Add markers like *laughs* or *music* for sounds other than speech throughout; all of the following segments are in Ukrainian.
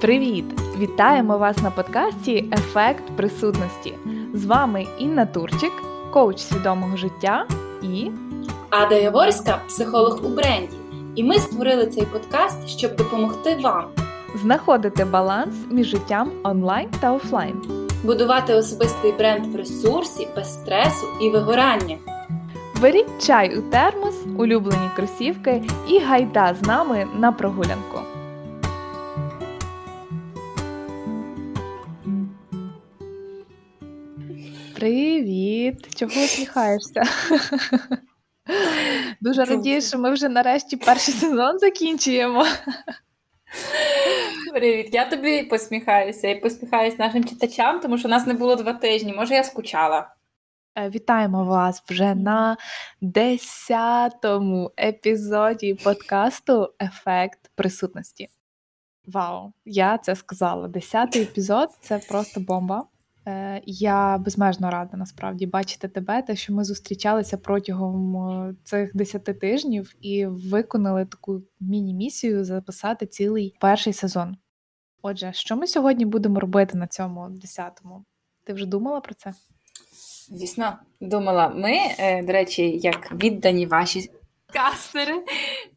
Привіт! Вітаємо вас на подкасті Ефект присутності. З вами Інна Турчик, коуч свідомого життя і Ада Яворська, психолог у бренді. І ми створили цей подкаст, щоб допомогти вам знаходити баланс між життям онлайн та офлайн, будувати особистий бренд в ресурсі без стресу і вигорання. Беріть чай у термос, улюблені кросівки і гайда з нами на прогулянку. Привіт! Чого усміхаєшся? *laughs* Дуже радію, що ми вже нарешті перший сезон закінчуємо. Привіт, я тобі посміхаюся і посміхаюся нашим читачам, тому що нас не було два тижні. Може, я скучала. Е, вітаємо вас вже на десятому епізоді подкасту Ефект присутності. Вау! Я це сказала. Десятий епізод це просто бомба. Е, я безмежно рада насправді бачити тебе, те, що ми зустрічалися протягом е, цих десяти тижнів і виконали таку міні-місію записати цілий перший сезон. Отже, що ми сьогодні будемо робити на цьому десятому? Ти вже думала про це? Звісно, думала. Ми, е, до речі, як віддані ваші кастери,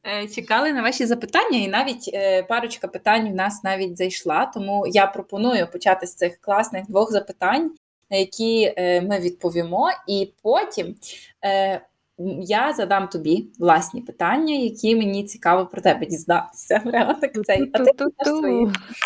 е, чекали на ваші запитання, і навіть е, парочка питань в нас навіть зайшла. Тому я пропоную почати з цих класних двох запитань, на які ми відповімо, і потім я задам тобі власні питання, які мені цікаво про тебе дізнатися. *laughs*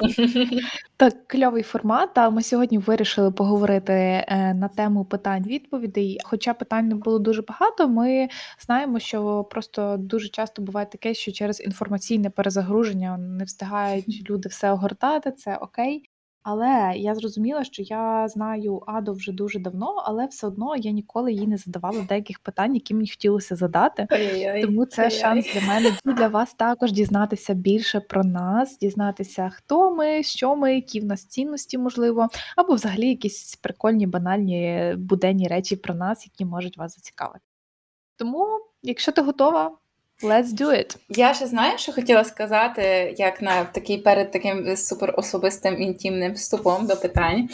*laughs* Так, кльовий формат. А ми сьогодні вирішили поговорити е, на тему питань-відповідей. Хоча питань не було дуже багато, ми знаємо, що просто дуже часто буває таке, що через інформаційне перезагруження не встигають *laughs* люди все огортати, це окей. Але я зрозуміла, що я знаю Аду вже дуже давно, але все одно я ніколи їй не задавала деяких питань, які мені хотілося задати. Ой-ой-ой. Тому це Ой-ой. шанс для мене і для вас також дізнатися більше про нас, дізнатися, хто ми, що ми, які в нас цінності, можливо, або взагалі якісь прикольні, банальні буденні речі про нас, які можуть вас зацікавити. Тому, якщо ти готова, Let's do it. Я ще знаю, що хотіла сказати, як на такий перед таким супер особистим інтимним вступом до питань.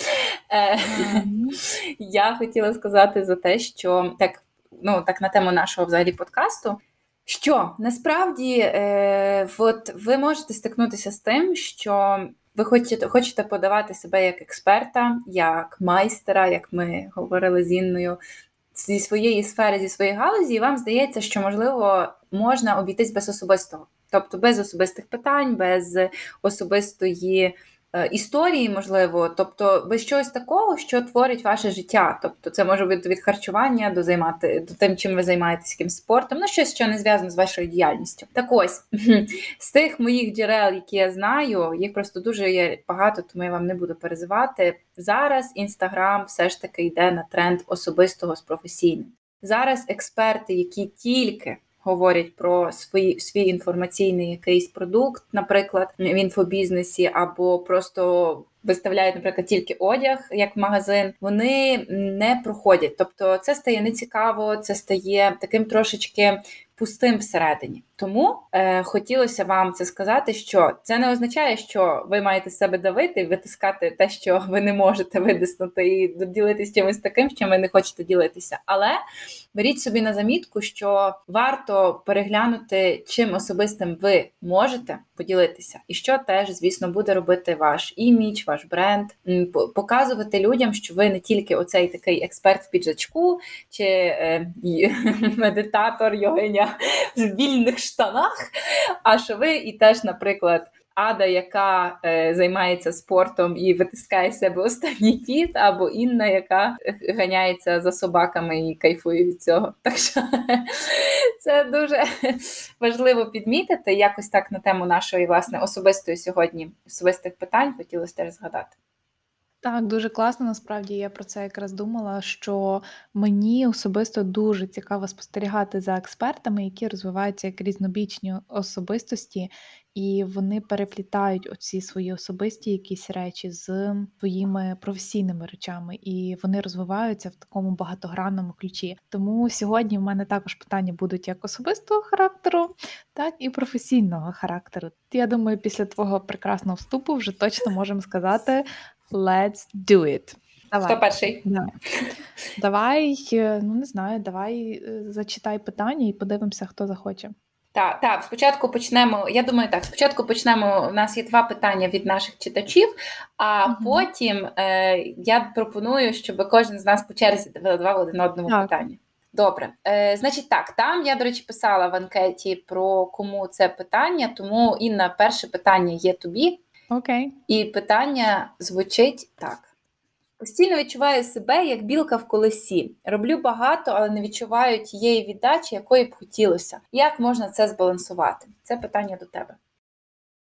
Mm-hmm. Я хотіла сказати за те, що так, ну так на тему нашого взагалі подкасту. Що насправді е, от ви можете стикнутися з тим, що ви хочете хочете подавати себе як експерта, як майстера, як ми говорили з Інною, зі своєї сфери, зі своєї галузі, і вам здається, що можливо можна обійтись без особистого, тобто без особистих питань, без особистої. Е, історії, можливо, тобто без чогось такого, що творить ваше життя. Тобто, це може бути від харчування до займати до тим, чим ви займаєтесь яким спортом, ну щось, що не зв'язано з вашою діяльністю. Так ось з тих моїх джерел, які я знаю, їх просто дуже є багато, тому я вам не буду перезивати. Зараз інстаграм все ж таки йде на тренд особистого з професійним. Зараз експерти, які тільки говорять про свій, свій інформаційний якийсь продукт, наприклад, в інфобізнесі, або просто виставляють, наприклад, тільки одяг як магазин, вони не проходять. Тобто, це стає нецікаво, це стає таким трошечки пустим всередині. Тому е, хотілося вам це сказати, що це не означає, що ви маєте себе давити витискати те, що ви не можете видиснути, і ділитися чимось таким, що ви не хочете ділитися. Але беріть собі на замітку, що варто переглянути, чим особистим ви можете поділитися, і що теж, звісно, буде робити ваш імідж, ваш бренд, показувати людям, що ви не тільки оцей такий експерт в піджачку чи е, *laughs* медитатор йогиня в вільних штанах. А що ви і теж, наприклад. Ада, яка е, займається спортом і витискає себе останній піт, або Інна, яка ганяється за собаками і кайфує від цього. Так що *laughs* це дуже важливо підмітити. Якось так на тему нашої власне особистої сьогодні особистих питань хотілося теж згадати. Так, дуже класно. Насправді я про це якраз думала, що мені особисто дуже цікаво спостерігати за експертами, які розвиваються як різнобічні особистості, і вони переплітають оці свої особисті якісь речі з своїми професійними речами, і вони розвиваються в такому багатогранному ключі. Тому сьогодні в мене також питання будуть як особистого характеру, так і професійного характеру. Я думаю, після твого прекрасного вступу вже точно можемо сказати. Let's do it. Давай. Хто перший? Да. Давай, е, ну не знаю, давай е, зачитай питання і подивимося, хто захоче. Так, так, спочатку почнемо. Я думаю, так, спочатку почнемо. У нас є два питання від наших читачів, а угу. потім е, я пропоную, щоб кожен з нас по черзі давав один одному так. питання. Добре, Е, значить, так, там я, до речі, писала в анкеті про кому це питання, тому Інна, перше питання є тобі. Окей. І питання звучить так. Постійно відчуваю себе як білка в колесі. Роблю багато, але не відчуваю тієї віддачі, якої б хотілося. Як можна це збалансувати? Це питання до тебе.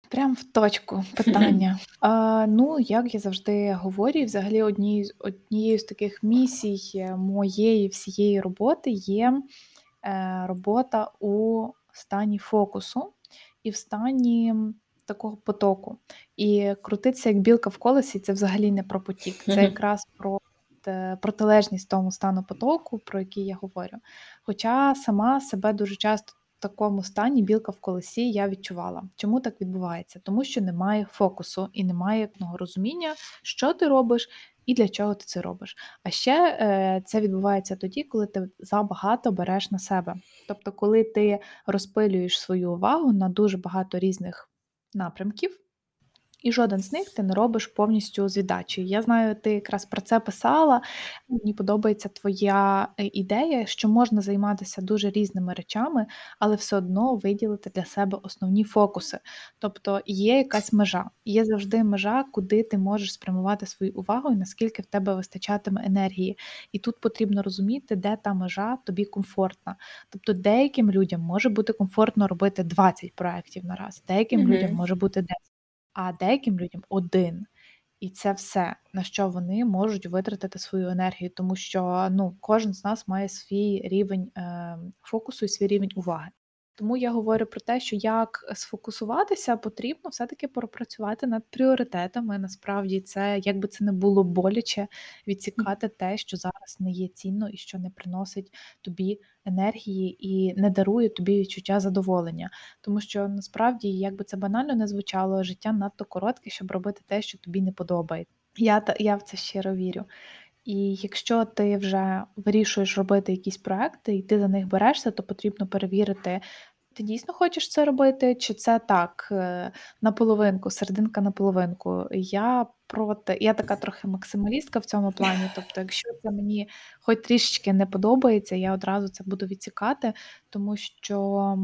Прям в точку питання. *laughs* А, Ну, як я завжди говорю, взагалі однією однією з таких місій моєї всієї роботи є е, робота у стані фокусу і в стані такого потоку. І крутитися як білка в колесі це взагалі не про потік. Це якраз про е, протилежність тому стану потоку, про який я говорю. Хоча сама себе дуже часто в такому стані білка в колесі я відчувала. Чому так відбувається? Тому що немає фокусу і немає розуміння, що ти робиш. І для чого ти це робиш? А ще е, це відбувається тоді, коли ти забагато береш на себе. Тобто, коли ти розпилюєш свою увагу на дуже багато різних напрямків, і жоден з них ти не робиш повністю з віддачею. Я знаю, ти якраз про це писала. Мені подобається твоя е, ідея, що можна займатися дуже різними речами, але все одно виділити для себе основні фокуси. Тобто є якась межа, є завжди межа, куди ти можеш спрямувати свою увагу і наскільки в тебе вистачатиме енергії. І тут потрібно розуміти, де та межа тобі комфортна. Тобто, деяким людям може бути комфортно робити 20 проєктів на раз, деяким mm-hmm. людям може бути 10 а деяким людям один. І це все, на що вони можуть витратити свою енергію, тому що ну, кожен з нас має свій рівень е, фокусу і свій рівень уваги. Тому я говорю про те, що як сфокусуватися, потрібно все-таки пропрацювати над пріоритетами. Насправді, це як би це не було боляче відсікати те, що зараз не є цінно і що не приносить тобі енергії і не дарує тобі відчуття задоволення. Тому що насправді, як би це банально не звучало, життя надто коротке, щоб робити те, що тобі не подобається. Я я в це щиро вірю. І якщо ти вже вирішуєш робити якісь проекти, і ти за них берешся, то потрібно перевірити, ти дійсно хочеш це робити, чи це так наполовинку, серединка на половинку. Я проти, я така трохи максималістка в цьому плані. Тобто, якщо це мені хоч трішечки не подобається, я одразу це буду відсікати, тому що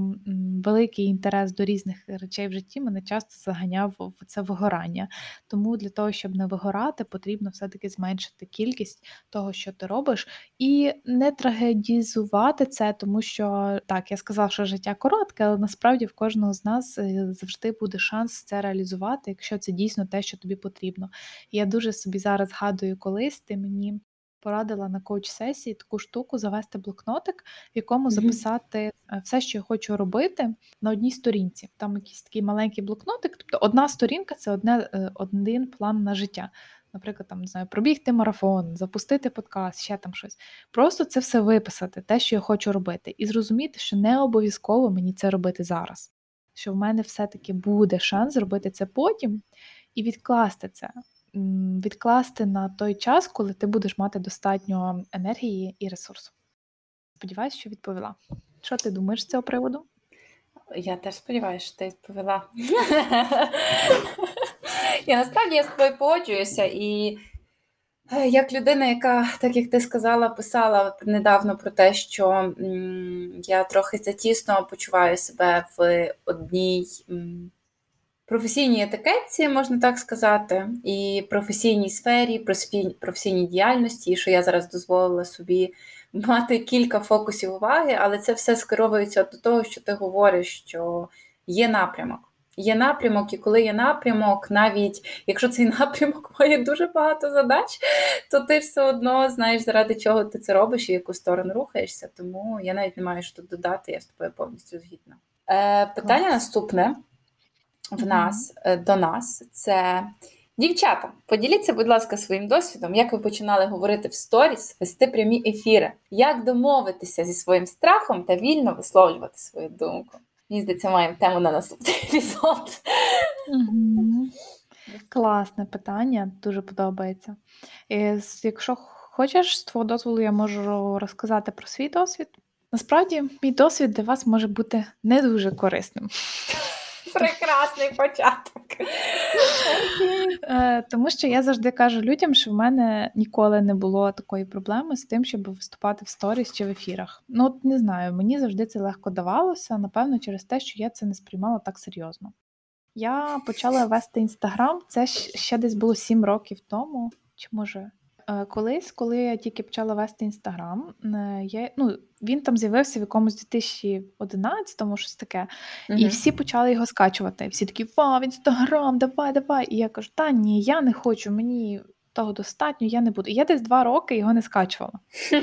великий інтерес до різних речей в житті мене часто заганяв в це вигорання. Тому для того, щоб не вигорати, потрібно все-таки зменшити кількість того, що ти робиш, і не трагедізувати це, тому що так, я сказав, що життя коротке, але насправді в кожного з нас е, завжди буде шанс це реалізувати, якщо це дійсно те, що тобі потрібно. Я дуже собі зараз згадую, колись ти мені порадила на коуч-сесії таку штуку завести блокнотик, в якому записати е, все, що я хочу робити на одній сторінці. Там якийсь такий маленький блокнотик, тобто одна сторінка це одне, е, один план на життя. Наприклад, там не знаю, пробігти марафон, запустити подкаст, ще там щось. Просто це все виписати, те, що я хочу робити, і зрозуміти, що не обов'язково мені це робити зараз. Що в мене все-таки буде шанс зробити це потім і відкласти це відкласти на той час, коли ти будеш мати достатньо енергії і ресурсу. Сподіваюсь, що відповіла. Що ти думаєш з цього приводу? Я теж сподіваюся, що ти відповіла. *laughs* Я насправді я з тобою погоджуюся, і е, як людина, яка, так як ти сказала, писала недавно про те, що я трохи затісно почуваю себе в одній професійній етикетці, можна так сказати, і професійній сфері, професійній діяльності, і що я зараз дозволила собі мати кілька фокусів уваги, але це все скеровується до того, що ти говориш, що є напрямок. є напрямок, і коли є напрямок, навіть якщо цей *laughs* напрямок має дуже багато задач, то ти все одно знаєш, заради чого ти це робиш і в яку сторону рухаєшся. Тому я навіть не маю що тут додати, я з тобою повністю згідна. Е, Питання Клас. наступне в нас е, до нас це. Дівчата, поділіться, будь ласка, своїм досвідом, як ви починали говорити в сторіс, вести прямі ефіри, як домовитися зі своїм страхом та вільно висловлювати свою думку. Мені здається, маємо тему на наступний *laughs* епізод. Класне питання, дуже подобається. І, Якщо хочеш, з твого дозволу, я можу розказати про свій досвід. Насправді, мій досвід для вас може бути не дуже корисним. Прекрасний початок. Е, тому що я завжди кажу людям, що в мене ніколи не було такої проблеми з тим, щоб виступати в сторіс чи в ефірах. Ну, от не знаю, мені завжди це легко давалося, напевно, через те, що я це не сприймала так серйозно. Я почала вести інстаграм, це ще десь було сім років тому, чи може Е, колись, коли я тільки почала вести інстаграм, е, я ну, він там з'явився в якомусь 2011-му, щось таке, і всі почали його скачувати. Всі такі, вау, інстаграм, давай, давай. І я кажу, та ні, я не хочу, мені того достатньо, я не буду. І я десь два роки його не скачувала. *laughs*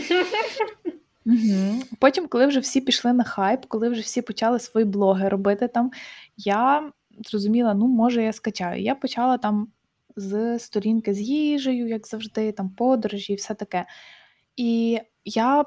Потім, коли вже всі пішли на хайп, коли вже всі почали свої блоги робити там, я зрозуміла, ну, може, я скачаю. Я почала там з сторінки з їжею, як завжди, там подорожі і все таке. І я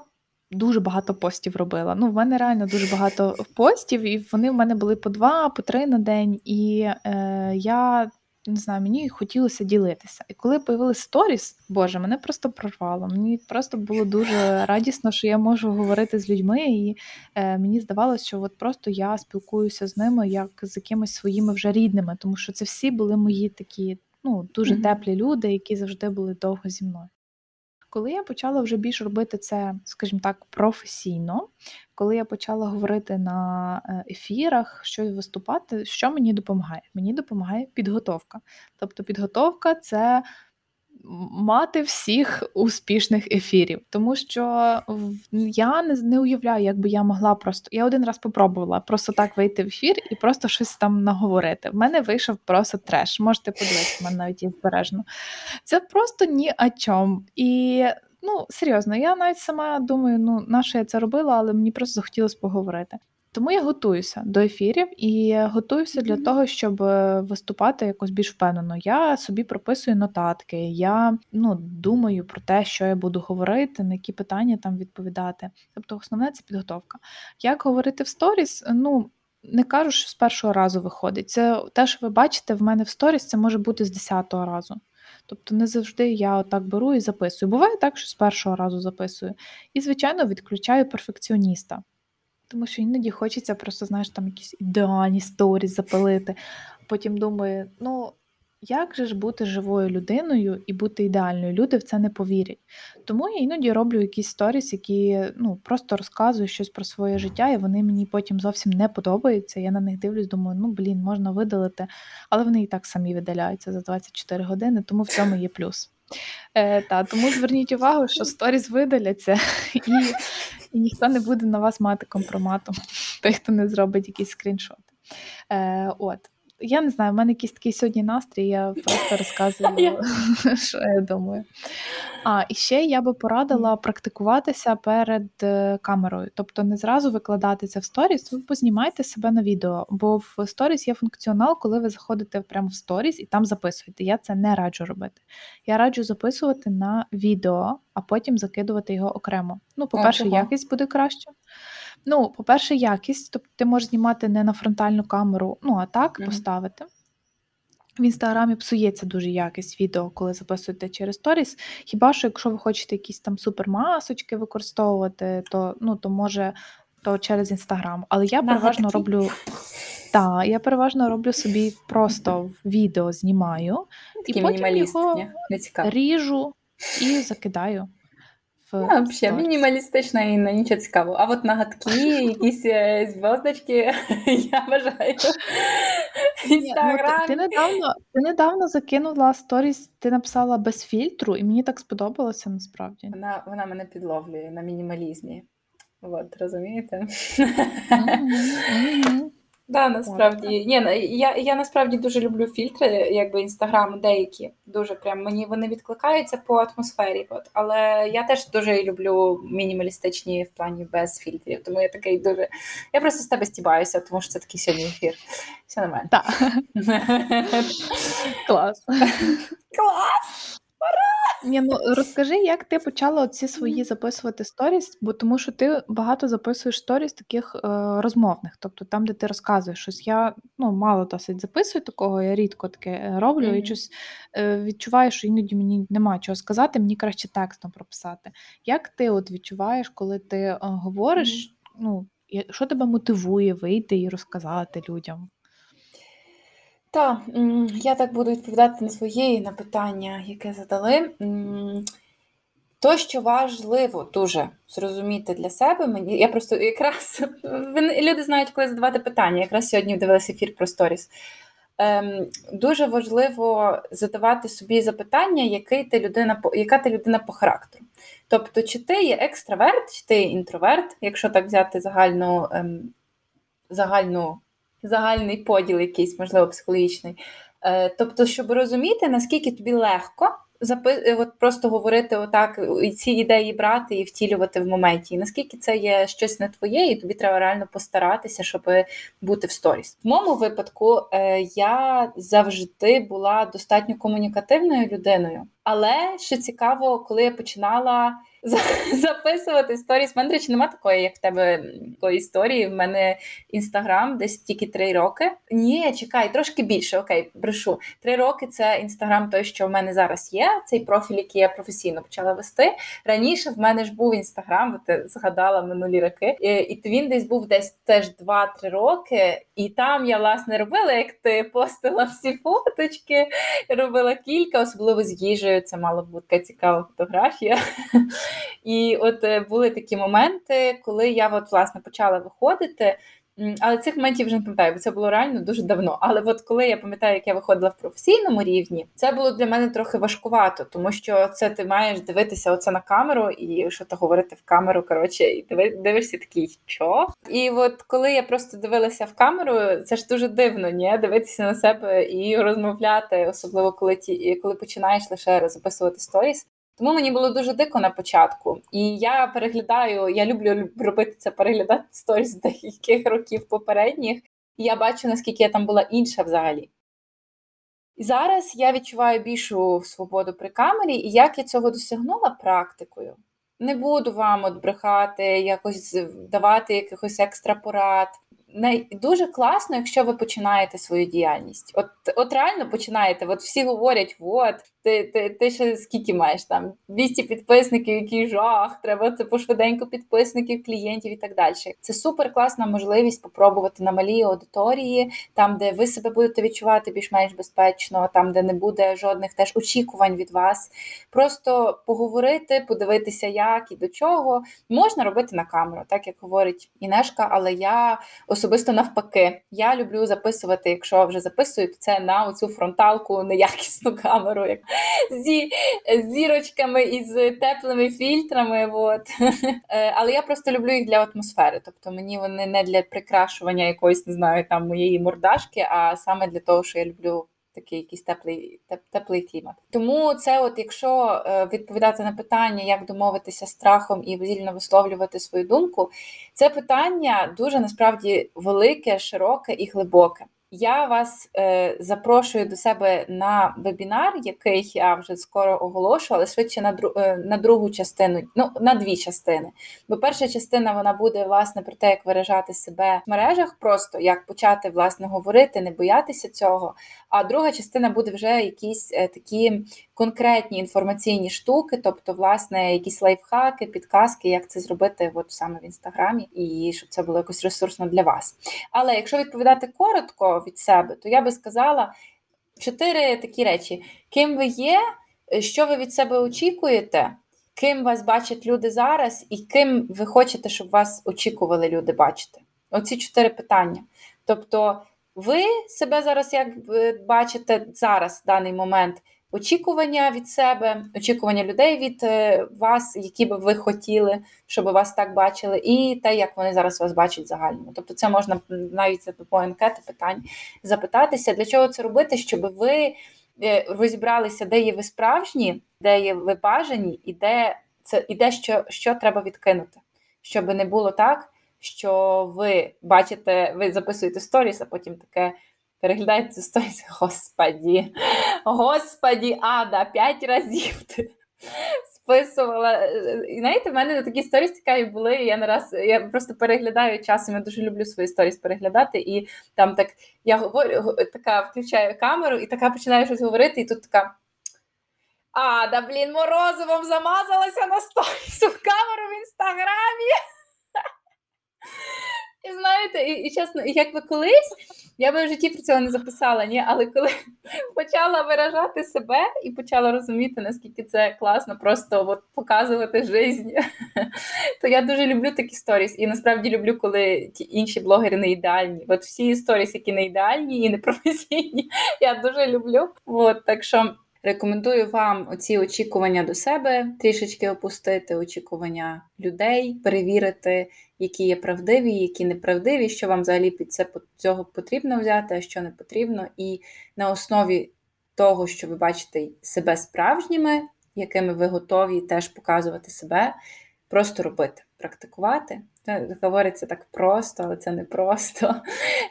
дуже багато постів робила. Ну, в мене реально дуже багато постів, і вони в мене були по два, по три на день. І е, я не знаю, мені хотілося ділитися. І коли появились сторіс, Боже, мене просто прорвало. Мені просто було дуже радісно, що я можу говорити з людьми, і е, мені здавалося, що от просто я спілкуюся з ними як з якимись своїми вже рідними, тому що це всі були мої такі ну, дуже Мгм. теплі люди, які завжди були довго зі мною. Коли я почала вже більш робити це, скажімо так, професійно, коли я почала говорити на е, ефірах, щось виступати, що мені допомагає? Мені допомагає підготовка. Тобто підготовка це мати всіх успішних ефірів, тому що я не не уявляю, як би я могла просто. Я один раз спробувала просто так вийти в ефір і просто щось там наговорити. В мене вийшов просто треш. Можете подивитися, мене навіть збережно. Це просто ні о чому. І ну серйозно, я навіть сама думаю, ну на що я це робила, але мені просто захотілося поговорити. Тому я готуюся до ефірів і готуюся для того, щоб е, виступати якось більш впевнено. Я собі прописую нотатки, я ну, думаю про те, що я буду говорити, на які питання там відповідати. Тобто, основне це підготовка. Як говорити в сторіс? Ну. Не кажу, що з першого разу виходить. Це те, що ви бачите в мене в сторіс, це може бути з десятого разу. Тобто не завжди я отак беру і записую. Буває так, що з першого разу записую. І, звичайно, відключаю перфекціоніста. Тому що іноді хочеться просто, знаєш, там якісь ідеальні сторіс запалити. Потім думаю, ну як же ж бути живою людиною і бути ідеальною? Люди в це не повірять. Тому я іноді роблю якісь сторіс, які ну, просто розказую щось про своє життя, і вони мені потім зовсім не подобаються. Я на них дивлюсь, думаю, ну блін, можна видалити, але вони і так самі видаляються за 24 години, тому в цьому є плюс. Е, та, Тому зверніть увагу, що сторіс видаляться, *laughs* і і ніхто не буде на вас мати компромату, той, хто не зробить якісь скріншоти. Е, от. Я не знаю, в мене якийсь такий сьогодні настрій, я *laughs* просто розказую, *laughs* що я думаю. А і ще я би порадила практикуватися перед е, камерою, тобто не зразу викладати це в сторіс, ви познімайте себе на відео, бо в сторіс є функціонал, коли ви заходите прямо в сторіс і там записуєте. Я це не раджу робити. Я раджу записувати на відео, а потім закидувати його окремо. Ну, по-перше, якість буде краще. Ну, по-перше, якість, тобто ти можеш знімати не на фронтальну камеру, ну а так mm-hmm. поставити. В інстаграмі псується дуже якість відео, коли записуєте через сторіс. Хіба що, якщо ви хочете якісь там супермасочки використовувати, то ну, то може то через інстаграм. Але я переважно роблю так, я переважно роблю собі просто відео знімаю Такі і потім його не ріжу і закидаю. Ну, взагалі, мінімалістична і на нічого цікавого. А от нагадки, якісь зв'язочки, я вважаю. Інстаграм. Ну, ти, недавно ти недавно закинула сторіс, ти написала без фільтру, і мені так сподобалося насправді. Вона вона мене підловлює на мінімалізмі. От, розумієте? Да, насправді. Ні, я я насправді дуже люблю фільтри, якби інстаграм, деякі. Дуже прям мені вони відкликаються по атмосфері. От. Але я теж дуже люблю мінімалістичні в плані без фільтрів. Тому я такий дуже. Я просто з тебе стібаюся, тому що це такий сьогодні ефір. Все нормально. Так. *laughs* Клас. Клас! Ні, ну розкажи, як ти почала оці свої записувати сторіс, бо тому що ти багато записуєш сторіс таких е, розмовних, тобто там, де ти розказуєш щось. Я ну, мало досить записую такого, я рідко таке е, роблю mm-hmm. і щось е, відчуваю, що іноді мені нема чого сказати, мені краще текстом прописати. Як ти от відчуваєш, коли ти е, говориш, mm-hmm. ну, що тебе мотивує вийти і розказати людям? Так, я так буду відповідати на своє на питання, яке задали. То, що важливо дуже зрозуміти для себе, мені я просто якраз *laughs* люди знають, коли задавати питання. Якраз сьогодні дивилася ефір про сторіс. Ем, Дуже важливо задавати собі запитання, який ти людина яка ти людина по характеру. Тобто, чи ти є екстраверт, чи ти є інтроверт, якщо так взяти загальну, ем, загальну загальний поділ, якийсь, можливо, психологічний. Е, тобто, щоб розуміти, наскільки тобі легко запи... от просто говорити отак, і ці ідеї брати і втілювати в моменті. І наскільки це є щось не твоє, і тобі треба реально постаратися, щоб бути в сторіс. В моєму випадку е, я завжди була достатньо комунікативною людиною. Але що цікаво, коли я починала записувати сторіс. В мене, речі, немає такої, як в тебе такої історії. В мене інстаграм десь тільки три роки. Ні, чекай, трошки більше. Окей, брешу. Три роки це інстаграм, той, що в мене зараз є. Цей профіль, який я професійно почала вести. Раніше в мене ж був інстаграм, ти згадала минулі роки, і він десь був десь теж 2-3 роки. І там я власне робила, як ти постила всі фоточки, робила кілька, особливо з їжею. Це мала бути цікава фотографія. І от е, були такі моменти, коли я от, власне почала виходити. Але цих моментів вже не пам'ятаю, бо це було реально дуже давно. Але от коли я пам'ятаю, як я виходила в професійному рівні, це було для мене трохи важкувато, тому що це ти маєш дивитися оце на камеру і що то говорити в камеру. Коротше, і дивишся такий, що? І от коли я просто дивилася в камеру, це ж дуже дивно, ні? Дивитися на себе і розмовляти, особливо коли ті, коли починаєш лише записувати сторіс. Тому мені було дуже дико на початку. І я переглядаю, я люблю робити це, переглядати сторіс деяких років попередніх, і я бачу, наскільки я там була інша взагалі. І зараз я відчуваю більшу свободу при камері, і як я цього досягнула практикою. Не буду вам от брехати, якось давати якихось екстра порад най... дуже класно, якщо ви починаєте свою діяльність. От от реально починаєте. От всі говорять, от ти ти, ти ще скільки маєш там 200 підписників, який жах, треба типу швиденько підписників, клієнтів і так далі. Це супер класна можливість попробувати на малій аудиторії, там, де ви себе будете відчувати більш-менш безпечно, там, де не буде жодних теж очікувань від вас. Просто поговорити, подивитися, як і до чого можна робити на камеру, так як говорить Інешка, але я особисто навпаки. Я люблю записувати, якщо вже записую, то це на оцю фронталку, неякісну камеру, як зі зірочками і з теплими фільтрами. От. Е, але я просто люблю їх для атмосфери. Тобто мені вони не для прикрашування якоїсь, не знаю, там моєї мордашки, а саме для того, що я люблю такий якийсь теплий теп, теплий клімат. Тому це, от якщо е, відповідати на питання, як домовитися страхом і вільно висловлювати свою думку, це питання дуже насправді велике, широке і глибоке. Я вас е, запрошую до себе на вебінар, який я вже скоро оголошу, але швидше на дру, е, на другу частину, ну на дві частини. Бо перша частина вона буде власне про те, як виражати себе в мережах, просто як почати власне говорити, не боятися цього. А друга частина буде вже якісь е, такі конкретні інформаційні штуки, тобто, власне, якісь лайфхаки, підказки, як це зробити от саме в інстаграмі, і щоб це було якось ресурсно для вас. Але якщо відповідати коротко від себе, то я би сказала чотири такі речі: ким ви є, що ви від себе очікуєте. Ким вас бачать люди зараз, і ким ви хочете, щоб вас очікували люди бачити? Оці чотири питання. Тобто, ви себе зараз як бачите зараз, в даний момент, очікування від себе, очікування людей від е, вас, які би ви хотіли, щоб вас так бачили, і те, як вони зараз вас бачать загально. Тобто, це можна навіть за допомогою анкети питань запитатися, для чого це робити, щоб ви е, розібралися, де є ви справжні, де є ви бажані, і де це і де що, що треба відкинути, щоб не було так. Що ви бачите, ви записуєте сторіс, а потім таке переглядаєте сторіс, господі, господі, ада, п'ять разів ти списувала. І знаєте, в мене такі сторіс цікаві були. Я не раз я просто переглядаю часом. Я дуже люблю свої сторіс переглядати. І там так я говорю, така включаю камеру і така починаю щось говорити, і тут така. А, да блін, морозивом замазалася на сторіс в камеру в інстаграмі. І знаєте, і, і чесно, як би колись, я би в житті про цього не записала, ні, але коли *laughs* почала виражати себе і почала розуміти, наскільки це класно, просто от, показувати життя, *laughs* то я дуже люблю такі сторіс. І насправді люблю, коли ті інші блогери не ідеальні. От всі сторіс, які не ідеальні і не *laughs* професійні, я дуже люблю. От, так що. Рекомендую вам оці очікування до себе трішечки опустити, очікування людей, перевірити, які є правдиві, які неправдиві, що вам взагалі під це цього потрібно взяти, а що не потрібно. І на основі того, що ви бачите себе справжніми, якими ви готові теж показувати себе, просто робити, практикувати. Це говориться так просто, але це не просто.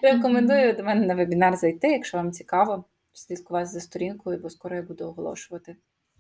Рекомендую до мене на вебінар зайти, якщо вам цікаво слідкувати за сторінкою, бо скоро я буду оголошувати.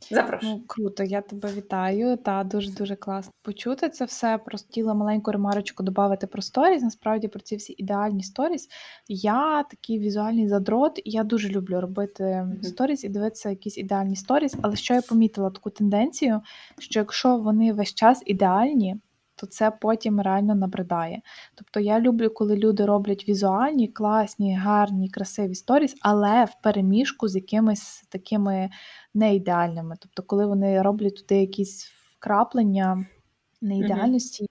Запрошую. Ну, круто, я тебе вітаю. Та дуже дуже класно почути це все. Просто хотіла маленьку ремарочку додати про сторіс. Насправді про ці всі ідеальні сторіс. Я такий візуальний задрот, і я дуже люблю робити mm-hmm. сторіс і дивитися якісь ідеальні сторіс. Але що я помітила таку тенденцію, що якщо вони весь час ідеальні, то це потім реально набридає. Тобто я люблю, коли люди роблять візуальні, класні, гарні, красиві сторіс, але в переміжку з якимись такими неідеальними. Тобто, коли вони роблять туди якісь вкраплення неідеальності, mm-hmm.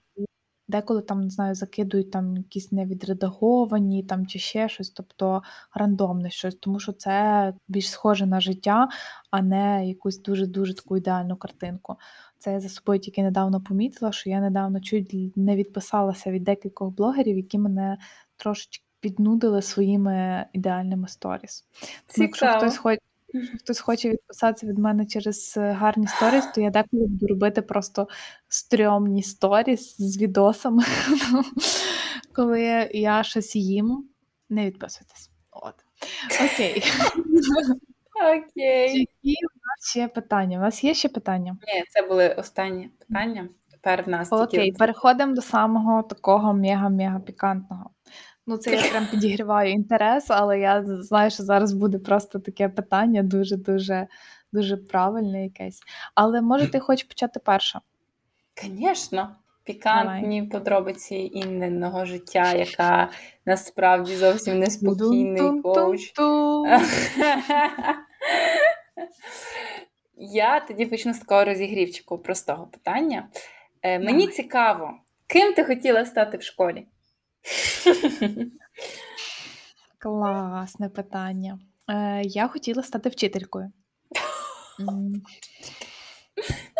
Деколи там, не знаю, закидують там якісь невідредаговані там чи ще щось, тобто рандомне щось, тому що це більш схоже на життя, а не якусь дуже-дуже таку ідеальну картинку. Це я за собою тільки недавно помітила, що я недавно чуть не відписалася від декількох блогерів, які мене трошечки піднудили своїми ідеальними сторіс. Якщо хтось хоче. Хтось хоче відписатися від мене через е, гарні сторіс, то я деколи буду робити просто стрьомні сторіс з відосами, *laughs* коли я щось їм. Не відписуйтесь. От. Окей. Окей. Які у нас ще питання? У вас є ще питання? Ні, це були останні питання. Тепер в нас Окей, тільки... переходимо до самого такого мега-мега пікантного. Ну, це *laughs* я прям підігріваю інтерес, але я знаю, що зараз буде просто таке питання дуже-дуже дуже правильне якесь. Але може ти хочеш почати перша? Звісно. Пікантні Давай. подробиці інного життя, яка насправді зовсім неспокійний коуч. *laughs* Я тоді почну з такого розігрівчику простого питання. Е, Мені цікаво, ким ти хотіла стати в школі? Класне питання. Е, Я хотіла стати вчителькою. Ну,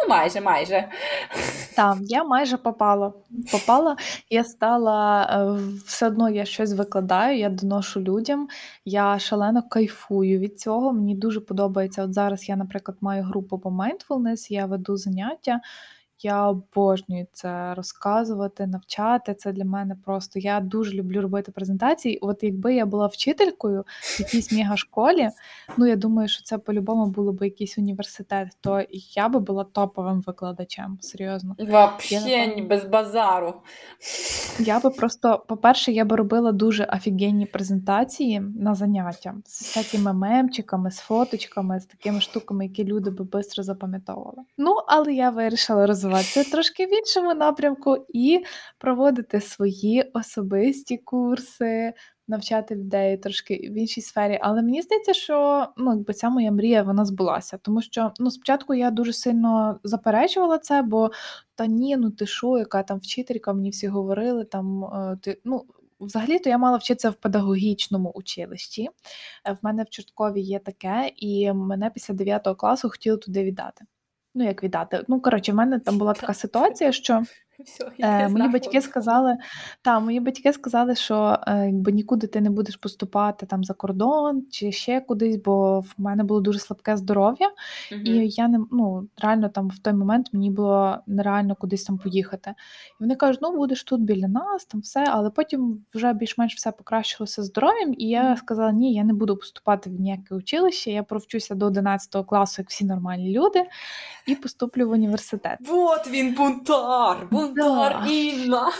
майже, майже. Так, я майже попала. Попала, я стала е, все одно я щось викладаю, я доношу людям, я шалено кайфую від цього. Мені дуже подобається. От зараз я, наприклад, маю групу по mindfulness, я веду заняття. Я обожнюю це розказувати, навчати. Це для мене просто. Я дуже люблю робити презентації. От якби я була вчителькою в якійсь мегашколі, ну я думаю, що це по-любому було б якийсь університет, то я би була топовим викладачем. Серйозно. Вообще без базару. Я би просто, по-перше, я би робила дуже офігенні презентації на заняття з всякими мемчиками, з фоточками, з такими штуками, які люди би швидко запам'ятовували. Ну, але я вирішила розвивати розвиватися трошки в іншому напрямку і проводити свої особисті курси, навчати людей трошки в іншій сфері. Але мені здається, що ну, якби ця моя мрія вона збулася. Тому що ну, спочатку я дуже сильно заперечувала це, бо та ні, ну ти що, яка там вчителька, мені всі говорили, там е, ти ну. взагалі-то я мала вчитися в педагогічному училищі. Е, в мене в Чорткові є таке, і мене після 9 класу хотіли туди віддати. Ну, як віддати? Ну, коротше, в мене там була така ситуація, що *laughs* Все, Е, мої батьки сказали, та, мої батьки сказали, що е, якби нікуди ти не будеш поступати там за кордон чи ще кудись, бо в мене було дуже слабке здоров'я, Угу. і я не ну реально там в той момент мені було нереально кудись там поїхати. І вони кажуть, ну будеш тут біля нас, там все, але потім вже більш-менш все покращилося здоров'ям, і я сказала, ні, я не буду поступати в ніяке училище, я провчуся до 11 класу, як всі нормальні люди, і поступлю в університет. Вот він бунтар! Бунтар Да. Інна!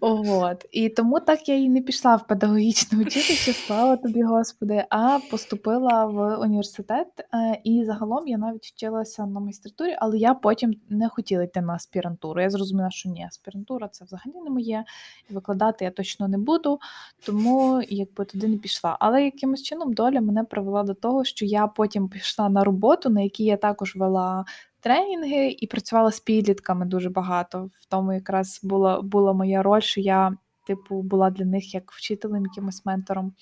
От. І тому так я і не пішла в педагогічне училище, слава тобі, Господи, а поступила в університет. е, І загалом я навіть вчилася на магістратурі, але я потім не хотіла йти на аспірантуру. Я зрозуміла, що ні, аспірантура це взагалі не моє, і викладати я точно не буду, тому якби туди не пішла. Але якимось чином доля мене привела до того, що я потім пішла на роботу, на якій я також вела тренінги і працювала з підлітками дуже багато. В тому якраз була була моя роль, що я, типу, була для них як вчителем, якимось ментором.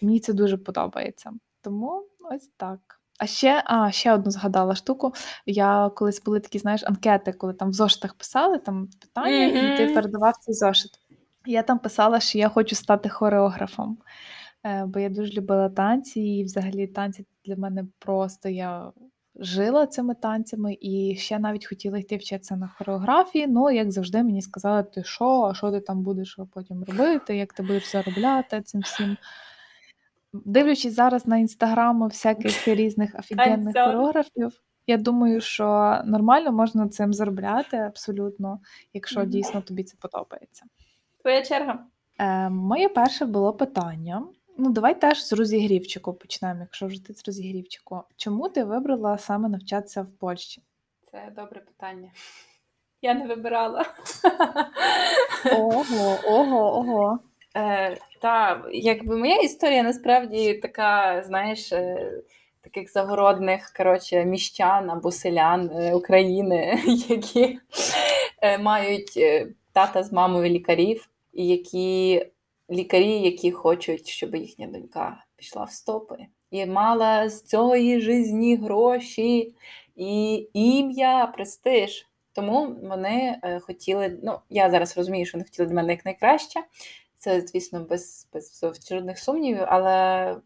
І мені це дуже подобається. Тому ось так. А ще, а, ще одну згадала штуку. Я колись були такі, знаєш, анкети, коли там в зошитах писали там питання, і ти передавав цей зошит. Я там писала, що я хочу стати хореографом, е, бо я дуже любила танці, і взагалі танці для мене просто я жила цими танцями і ще навіть хотіла йти вчитися на хореографії. Ну, як завжди, мені сказали, ти що, а що ти там будеш потім робити, як ти будеш заробляти цим всім. Дивлячись зараз на інстаграму всяких *laughs* різних офігенних хореографів, я думаю, що нормально можна цим заробляти абсолютно, якщо дійсно тобі це подобається. Твоя черга. Е, моє перше було питання. Ну, давай теж з розігрівчику почнемо, якщо вже ти з розігрівчику. Чому ти вибрала саме навчатися в Польщі? Це добре питання. Я не вибирала. Ого, ого, ого. Е, та, якби моя історія насправді така, знаєш, е, таких загородних коротше, міщан або селян е, України, *laughs* які е, мають е, тата з мамою лікарів, і які лікарі, які хочуть, щоб їхня донька пішла в стопи. І мала з цієї житті гроші, і ім'я, престиж. Тому вони е, хотіли, ну я зараз розумію, що вони хотіли для мене як найкраще. Це, звісно, без, без жодних сумнівів, але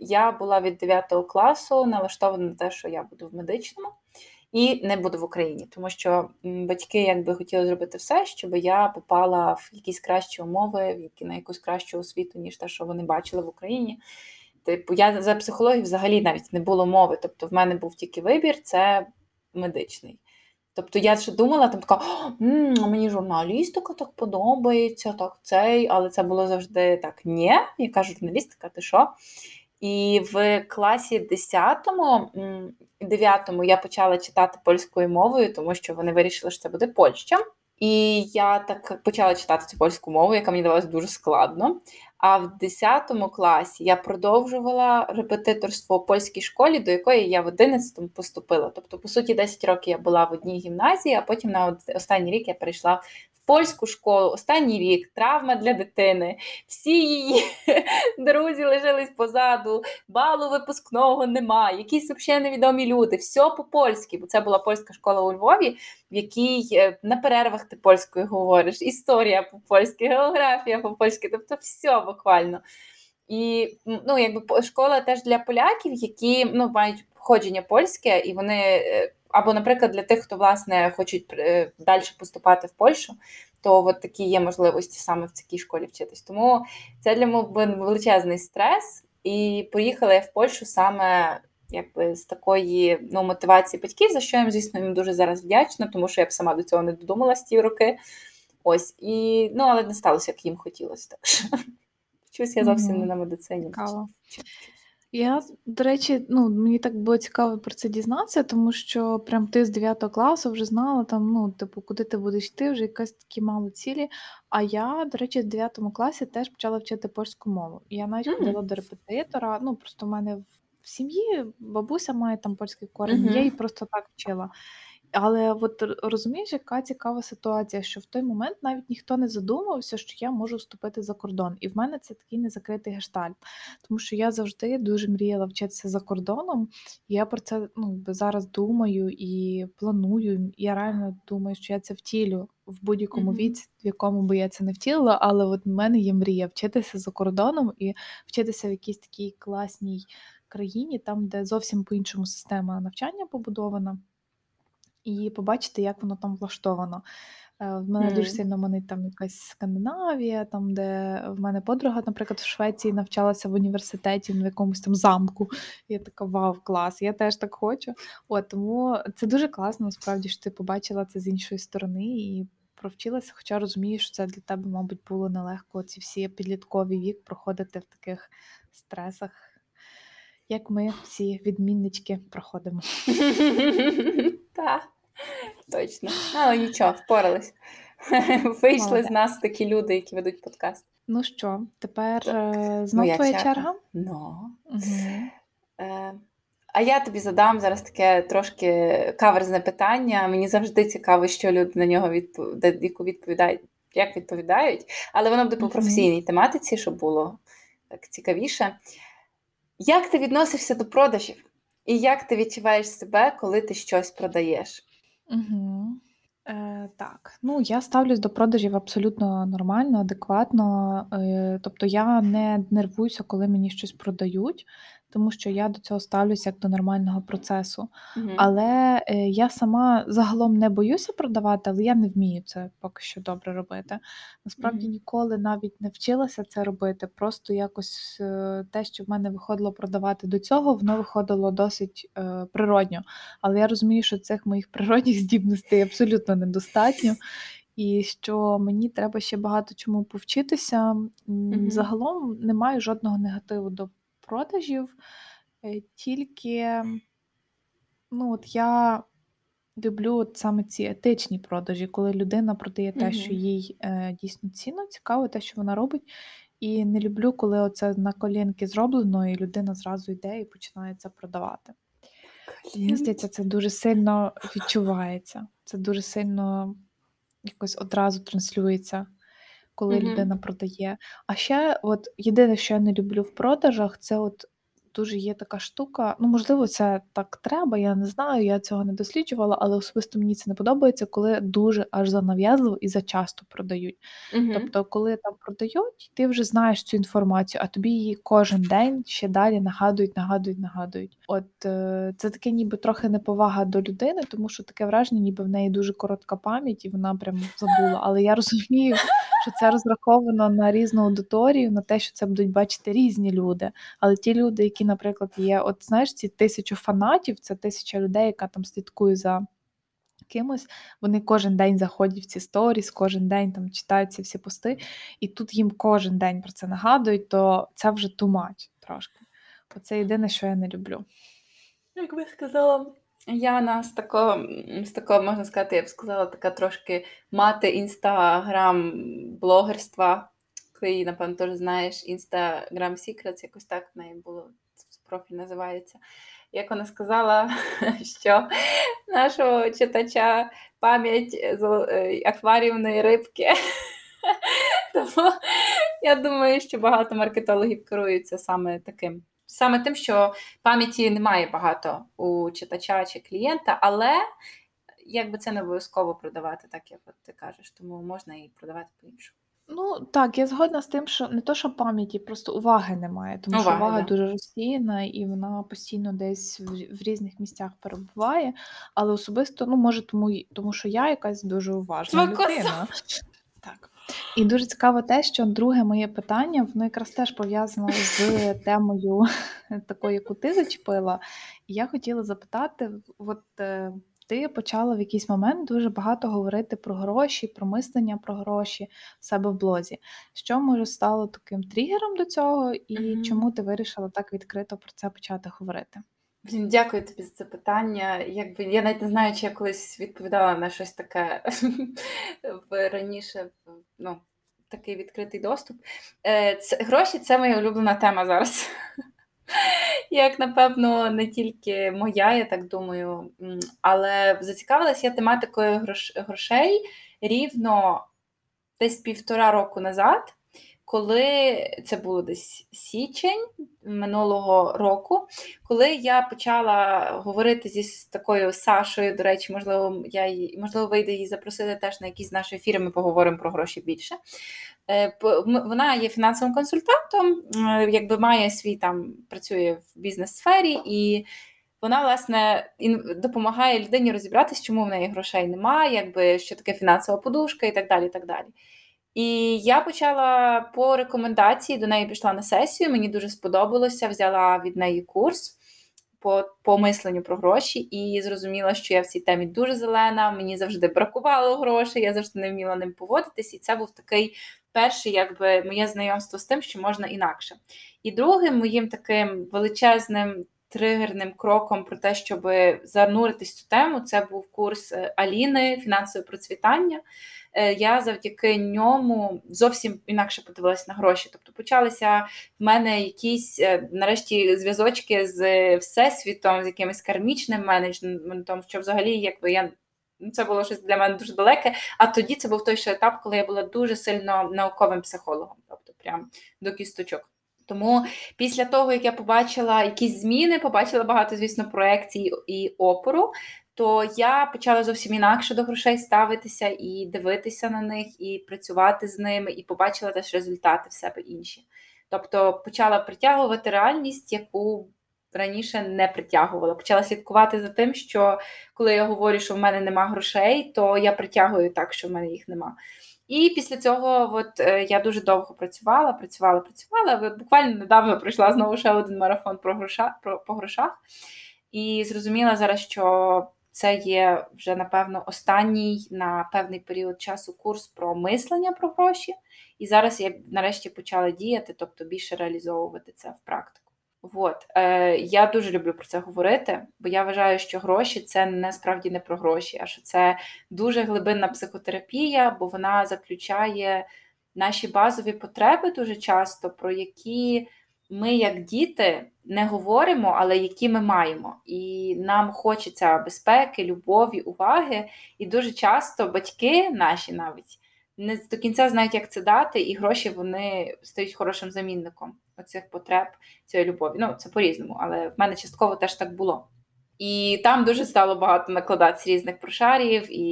я була від 9 класу налаштована на те, що я буду в медичному і не буду в Україні, тому що батьки якби хотіли зробити все, щоб я попала в якісь кращі умови, на якусь кращу освіту, ніж те, що вони бачили в Україні. Типу, я за психологію взагалі навіть не було мови. Тобто, в мене був тільки вибір, це медичний. Тобто я ще думала, там така, «М, мені журналістика так подобається, так цей, але це було завжди так, ні. Я кажу, журналістика, ти що? І в класі 10-му, 9-му я почала читати польською мовою, тому що вони вирішили, що це буде Польща. І я так почала читати цю польську мову, яка мені давалася дуже складно. А в 10 класі я продовжувала репетиторство у польській школі, до якої я в 11 поступила. Тобто, по суті, 10 років я була в одній гімназії, а потім на останній рік я перейшла в польську школу. Останній рік травма для дитини. Всі її *laughs* друзі лишились позаду, балу випускного немає, якісь взагалі невідомі люди. Все по-польськи, бо це була польська школа у Львові, в якій е, на перервах ти польською говориш, історія по-польськи, географія по-польськи, тобто все буквально. І ну, якби школа теж для поляків, які ну, мають походження польське, і вони, е, або, наприклад, для тих, хто власне хочуть е, далі поступати в Польщу, то от такі є можливості саме в цій школі вчитись. Тому це для мене був величезний стрес. І поїхала я в Польщу саме якби з такої ну, мотивації батьків, за що я звісно, їм дуже зараз вдячна, тому що я б сама до цього не додумалась ті роки. Ось, і, ну, але не сталося, як їм хотілося. Так що вчусь я зовсім не на медицині. Цікаво. Я, до речі, ну, мені так було цікаво про це дізнатися, тому що прям ти з 9 класу вже знала, там, ну, типу, куди ти будеш йти, вже якась такі мали цілі. А я, до речі, в 9 класі теж почала вчити польську мову. І я навіть Мгм. ходила до репетитора. Ну, просто в мене в сім'ї бабуся має там польський корінь, я її просто так вчила. Але от розумієш, яка цікава ситуація, що в той момент навіть ніхто не задумався, що я можу вступити за кордон. І в мене це такий незакритий гештальт. Тому що я завжди дуже мріяла вчитися за кордоном. І я про це ну, зараз думаю і планую. І я реально думаю, що я це втілю в будь-якому Мгм. віці, в якому би я це не втілила. Але от в мене є мрія вчитися за кордоном і вчитися в якійсь такій класній країні, там, де зовсім по-іншому система навчання побудована і побачити, як воно там влаштовано. Е, в мене дуже сильно манить там якась Скандинавія, там, де в мене подруга, наприклад, в Швеції навчалася в університеті в якомусь там замку. Я така вау, клас, я теж так хочу. От тому це дуже класно, насправді, що ти побачила це з іншої сторони і провчилася, хоча розумію, що це для тебе, мабуть, було нелегко ці всі підлітковий вік проходити в таких стресах, як ми всі відміннички проходимо. *laughs* Так, *laughs* точно. Але нічого, впорались. *laughs* Вийшли з нас такі люди, які ведуть подкаст. Ну що, тепер е, знов моя твоя черга. черга? Ну. Угу. Е, а я тобі задам зараз таке трошки каверзне питання. Мені завжди цікаво, що люди на нього відпов... яку відповідають, як відповідають, але воно буде по професійній тематиці, щоб було так цікавіше. Як ти відносишся до продажів? І як ти відчуваєш себе, коли ти щось продаєш? Угу. Е, так, ну я ставлюсь до продажів абсолютно нормально, адекватно. Е, тобто я не нервуюся, коли мені щось продають, тому що я до цього ставлюся як до нормального процесу. Угу. Але е, я сама загалом не боюся продавати, але я не вмію це поки що добре робити. Насправді Мгм. ніколи навіть не вчилася це робити. Просто якось е, те, що в мене виходило продавати до цього, воно виходило досить е, природньо. Але я розумію, що цих моїх природних здібностей абсолютно недостатньо. І що мені треба ще багато чому повчитися. М, Мгм. Загалом не маю жодного негативу до продажів, е, тільки ну, от я люблю от саме ці етичні продажі, коли людина продає те, що їй е, дійсно цінно, цікаво, те, що вона робить. І не люблю, коли оце на колінки зроблено, і людина зразу йде і починає це продавати. Мені здається, це дуже сильно відчувається. Це дуже сильно якось одразу транслюється, коли Мгм. людина продає. А ще, от єдине, що я не люблю в продажах, це от дуже є така штука. Ну, можливо, це так треба, я не знаю, я цього не досліджувала, але особисто мені це не подобається, коли дуже аж занав'язливо і зачасто продають. Мгм. Тобто, коли там продають, ти вже знаєш цю інформацію, а тобі її кожен день ще далі нагадують, нагадують, нагадують. От е, це таке, ніби трохи неповага до людини, тому що таке враження, ніби в неї дуже коротка пам'ять, і вона прям забула. Але я розумію, що це розраховано на різну аудиторію, на те, що це будуть бачити різні люди. Але ті люди, які, наприклад, є, от знаєш, ці тисячу фанатів, це тисяча людей, яка там слідкує за кимось, вони кожен день заходять в ці сторіс, кожен день там читають всі пости, і тут їм кожен день про це нагадують, то це вже much трошки. Оце єдине, що я не люблю. Як би сказала, Яна з такого, з такого, можна сказати, я б сказала, така трошки мати інстаграм-блогерства. Ти її, напевно, теж знаєш, Instagram Secrets, якось так в неї було профіль називається. Як вона сказала, *laughs* що нашого читача пам'ять е, акваріумної рибки. *laughs* Тому я думаю, що багато маркетологів керуються саме таким. Саме тим, що пам'яті немає багато у читача чи клієнта, але якби це не обов'язково продавати, так як ти кажеш, тому можна і продавати по-іншому. Ну так, я згодна з тим, що не то, що пам'яті, просто уваги немає, тому що Уваги, увага да. дуже розсіяна і вона постійно десь в, в різних місцях перебуває. Але особисто, ну може, тому, й- тому що я якась дуже уважна Твоя людина. Так. І дуже цікаво те, що друге моє питання, воно якраз теж пов'язано з темою *laughs* такою, яку ти зачепила. І я хотіла запитати: от е, ти почала в якийсь момент дуже багато говорити про гроші, про мислення про гроші в себе в блозі. Що може стало таким тригером до цього, і Мгм. чому ти вирішила так відкрито про це почати говорити? Блін, дякую тобі за це питання. Якби я навіть не знаю, чи я колись відповідала на щось таке *laughs* раніше, ну, такий відкритий доступ. Е, Це, гроші це моя улюблена тема зараз. Як напевно, не тільки моя, я так думаю, але зацікавилася я тематикою грошей рівно десь півтора року назад коли це було десь січень минулого року, коли я почала говорити зі такою Сашою, до речі, можливо, я її, можливо, вийде її запросити теж на якісь наші ефіри, ми поговоримо про гроші більше. Е, вона є фінансовим консультантом, якби має свій там, працює в бізнес-сфері і. Вона, власне, допомагає людині розібратися, чому в неї грошей немає, якби що таке фінансова подушка і так далі. І так далі. І я почала по рекомендації до неї пішла на сесію. Мені дуже сподобалося, взяла від неї курс по по мисленню про гроші, і зрозуміла, що я в цій темі дуже зелена. Мені завжди бракувало грошей, я завжди не вміла ним поводитись. І це був такий перший, якби моє знайомство з тим, що можна інакше. І другим моїм таким величезним. Тригерним кроком про те, щоб зануритись цю тему, це був курс е, Аліни фінансове процвітання. Е, я завдяки ньому зовсім інакше подивилася на гроші. Тобто почалися в мене якісь е, нарешті зв'язочки з всесвітом, з якимось кармічним менеджментом, що взагалі, якби я. Ну, це було щось для мене дуже далеке. А тоді це був той ще етап, коли я була дуже сильно науковим психологом, тобто прям до кісточок. Тому після того, як я побачила якісь зміни, побачила багато, звісно, проекцій і опору, то я почала зовсім інакше до грошей ставитися і дивитися на них, і працювати з ними, і побачила теж результати в себе інші. Тобто почала притягувати реальність, яку раніше не притягувала. Почала слідкувати за тим, що коли я говорю, що в мене нема грошей, то я притягую так, що в мене їх нема. І після цього от, е, я дуже довго працювала, працювала, працювала. Буквально недавно пройшла знову ще один марафон про гроша, про, по грошах. І зрозуміла зараз, що це є вже, напевно, останній на певний період часу курс про мислення про гроші. І зараз я нарешті почала діяти, тобто більше реалізовувати це в практику. От. Е, Я дуже люблю про це говорити, бо я вважаю, що гроші це насправді не про гроші, а що це дуже глибинна психотерапія, бо вона заключає наші базові потреби дуже часто, про які ми, як діти, не говоримо, але які ми маємо. І нам хочеться безпеки, любові, уваги. І дуже часто батьки наші навіть не до кінця знають, як це дати, і гроші вони стають хорошим замінником оцих потреб, цієї любові. Ну, це по-різному, але в мене частково теж так було. І там дуже стало багато накладатися різних прошарів, і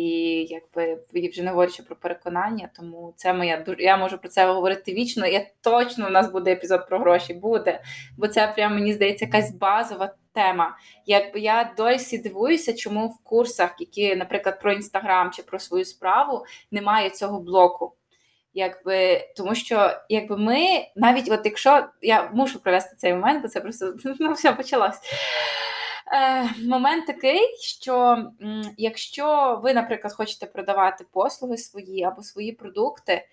якби вже не говорячи про переконання, тому це моя я можу про це говорити вічно. Я точно у нас буде епізод про гроші, буде, бо це прям мені здається якась базова тема. Якби я досі дивуюся, чому в курсах, які, наприклад, про інстаграм чи про свою справу, немає цього блоку. Якби тому, що якби ми навіть, от якщо я мушу провести цей момент, бо це просто *laughs* ну все почалось. Е, Момент такий, що якщо ви, наприклад, хочете продавати послуги свої або свої продукти,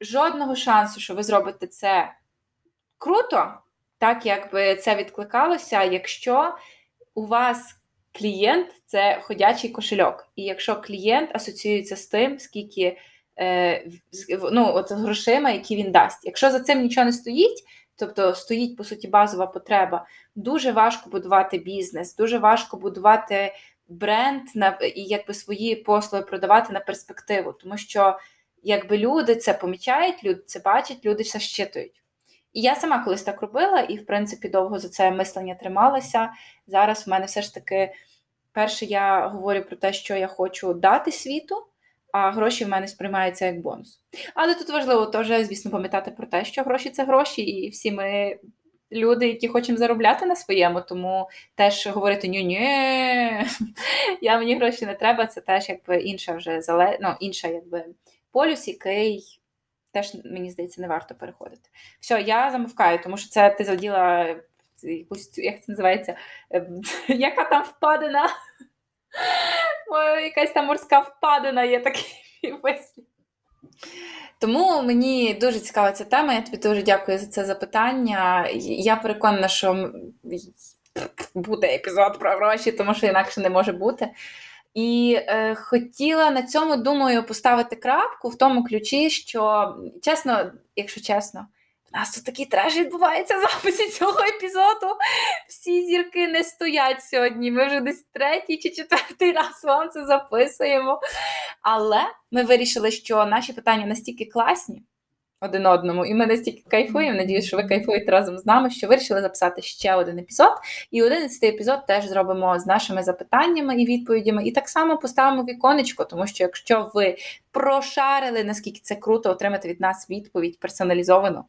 жодного шансу, що ви зробите це круто, так якби це відкликалося, якщо у вас клієнт це ходячий кошельок. І якщо клієнт асоціюється з тим, скільки е, ну, от грошима, які він дасть. Якщо за цим нічого не стоїть, тобто стоїть, по суті, базова потреба, дуже важко будувати бізнес, дуже важко будувати бренд на і якби свої послуги продавати на перспективу, тому що якби люди це помічають, люди це бачать, люди це щитують. І я сама колись так робила, і, в принципі, довго за це мислення трималася. Зараз в мене все ж таки, перше, я говорю про те, що я хочу дати світу, а гроші в мене сприймаються як бонус. Але тут важливо теж, звісно, пам'ятати про те, що гроші це гроші, і всі ми. Люди, які хочемо заробляти на своєму, тому теж говорити ні ні *laughs* я мені гроші не треба, це теж якби інша вже зале... ну, інша якби полюс, який теж, мені здається, не варто переходити. Все, я замовкаю, тому що це ти заділа якусь, як це називається, *laughs* яка там впадина? Якась там морська впадина є такий *laughs* вислів. Тому мені дуже цікава ця тема. Я тобі дуже дякую за це запитання. Я переконана, що буде епізод про гроші, тому що інакше не може бути. І е, хотіла на цьому, думаю, поставити крапку в тому ключі, що чесно, якщо чесно, У нас тут такий треш відбувається в *laughs* записі цього епізоду. Всі зірки не стоять сьогодні. Ми вже десь третій чи четвертий раз вам це записуємо. Але ми вирішили, що наші питання настільки класні один одному. І ми настільки кайфуємо. Надіюсь, що ви кайфуєте разом з нами, що вирішили записати ще один епізод. І одинадцятий епізод теж зробимо з нашими запитаннями і відповідями. І так само поставимо віконечко, тому що якщо ви прошарили, наскільки це круто отримати від нас відповідь персоналізовану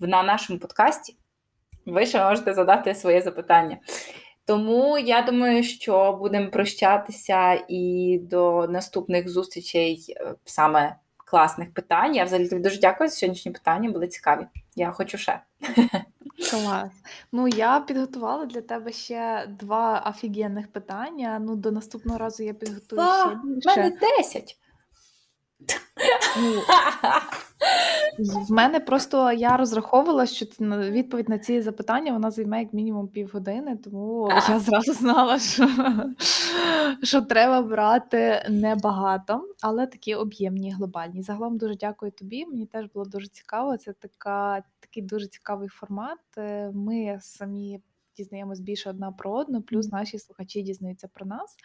на нашому подкасті, ви ще можете задати своє запитання. Тому я думаю, що будемо прощатися і до наступних зустрічей е, саме класних питань. Я взагалі тобі дуже дякую за сьогоднішні питання, були цікаві. Я хочу ще. Клас. Ну, я підготувала для тебе ще два офігенних питання. Ну, до наступного разу я підготую ще більше. У мене 10. В мене просто я розраховувала, що відповідь на ці запитання вона займе як мінімум півгодини, тому я зразу знала, що що треба брати небагато, але такі об'ємні, глобальні. Загалом дуже дякую тобі. Мені теж було дуже цікаво. Це така, такий дуже цікавий формат. Е, ми самі дізнаємось більше одна про одну, плюс наші слухачі дізнаються про нас.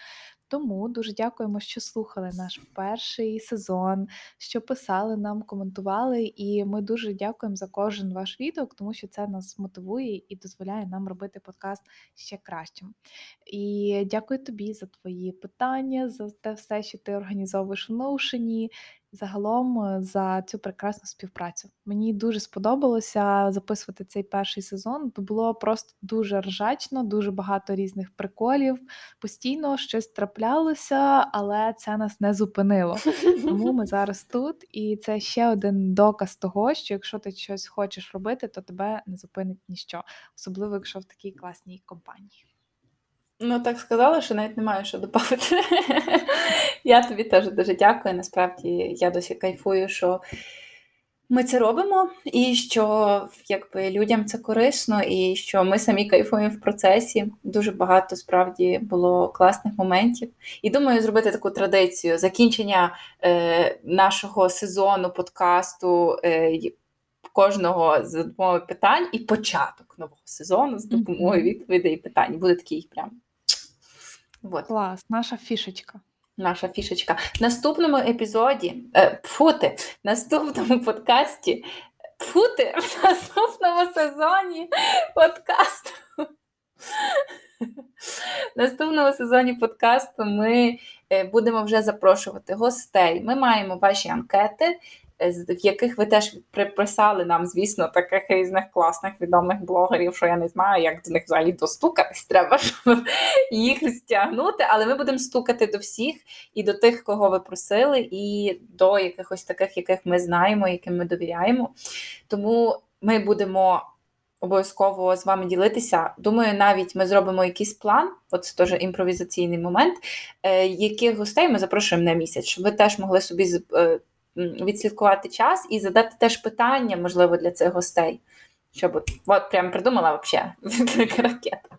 Тому дуже дякуємо, що слухали наш перший сезон, що писали нам, коментували, і ми дуже дякуємо за кожен ваш відгук, тому що це нас мотивує і дозволяє нам робити подкаст ще кращим. І дякую тобі за твої питання, за те все, що ти організовуєш в Notion, загалом е, за цю прекрасну співпрацю. Мені дуже сподобалося записувати цей перший сезон. Було просто дуже ржачно, дуже багато різних приколів. Постійно щось траплялося, але це нас не зупинило. Тому ми *laughs* зараз тут, і це ще один доказ того, що якщо ти щось хочеш робити, то тебе не зупинить ніщо, особливо якщо в такій класній компанії. Ну, так сказала, що навіть немає що додати. *laughs* Я тобі теж дуже дякую. Насправді я досі кайфую, що ми це робимо, і що якби людям це корисно, і що ми самі кайфуємо в процесі. Дуже багато справді було класних моментів. І думаю, зробити таку традицію закінчення е, нашого сезону подкасту. Е, Кожного з допомогою питань і початок нового сезону з допомогою відповідей і питань. Буде такий прям Вот. Клас, наша фішечка. Наша фішечка. В наступному епізоді, е, пфути, в наступному подкасті, пфути, в наступному сезоні подкасту. В наступному сезоні подкасту ми е, будемо вже запрошувати гостей. Ми маємо ваші анкети, в яких ви теж приписали нам, звісно, таких різних класних відомих блогерів, що я не знаю, як до них взагалі достукатись, треба *laughs* щоб їх стягнути. Але ми будемо стукати до всіх і до тих, кого ви просили, і до якихось таких, яких ми знаємо, яким ми довіряємо. Тому ми будемо. Обов'язково з вами ділитися. Думаю, навіть ми зробимо якийсь план, от це теж імпровізаційний момент, е, яких гостей ми запрошуємо на місяць, щоб ви теж могли собі е, відслідкувати час і задати теж питання, можливо, для цих гостей. Щоб от, прям придумала взагалі *laughs* ракета.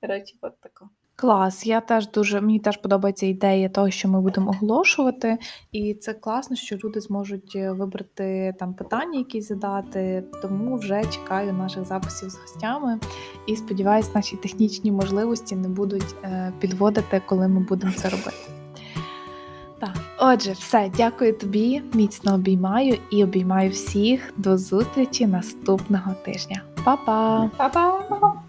Коротше, от тако. Клас, я теж дуже мені теж подобається ідея того, що ми будемо оголошувати, і це класно, що люди зможуть е, вибрати там питання, які задати. Тому вже чекаю наших записів з гостями і сподіваюся, наші технічні можливості не будуть е, підводити, коли ми будемо це робити. Отже, все, дякую тобі, міцно обіймаю і обіймаю всіх. До зустрічі наступного тижня. Па-па! Па-па!